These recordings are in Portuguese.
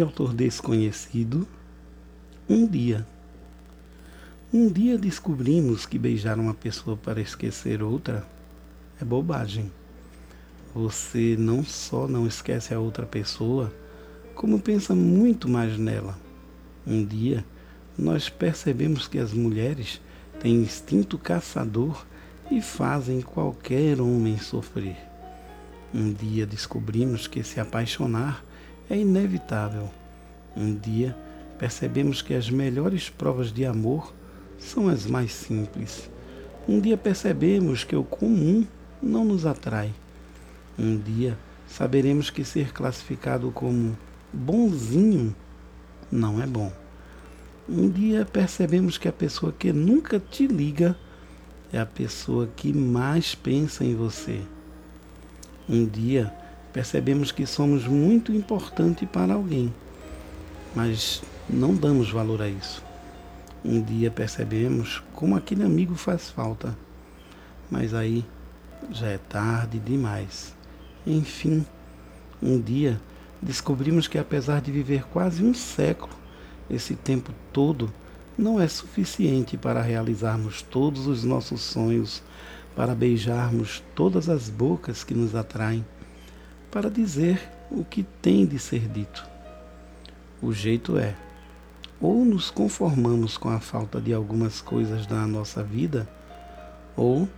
de autor desconhecido. Um dia. Um dia descobrimos que beijar uma pessoa para esquecer outra é bobagem. Você não só não esquece a outra pessoa, como pensa muito mais nela. Um dia, nós percebemos que as mulheres têm instinto caçador e fazem qualquer homem sofrer. Um dia descobrimos que se apaixonar é inevitável. Um dia percebemos que as melhores provas de amor são as mais simples. Um dia percebemos que o comum não nos atrai. Um dia saberemos que ser classificado como bonzinho não é bom. Um dia percebemos que a pessoa que nunca te liga é a pessoa que mais pensa em você. Um dia percebemos que somos muito importante para alguém, mas não damos valor a isso. Um dia percebemos como aquele amigo faz falta, mas aí já é tarde demais. Enfim, um dia descobrimos que apesar de viver quase um século, esse tempo todo não é suficiente para realizarmos todos os nossos sonhos, para beijarmos todas as bocas que nos atraem para dizer o que tem de ser dito. O jeito é: ou nos conformamos com a falta de algumas coisas da nossa vida, ou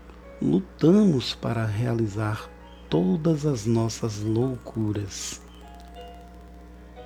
lutamos para realizar todas as nossas loucuras.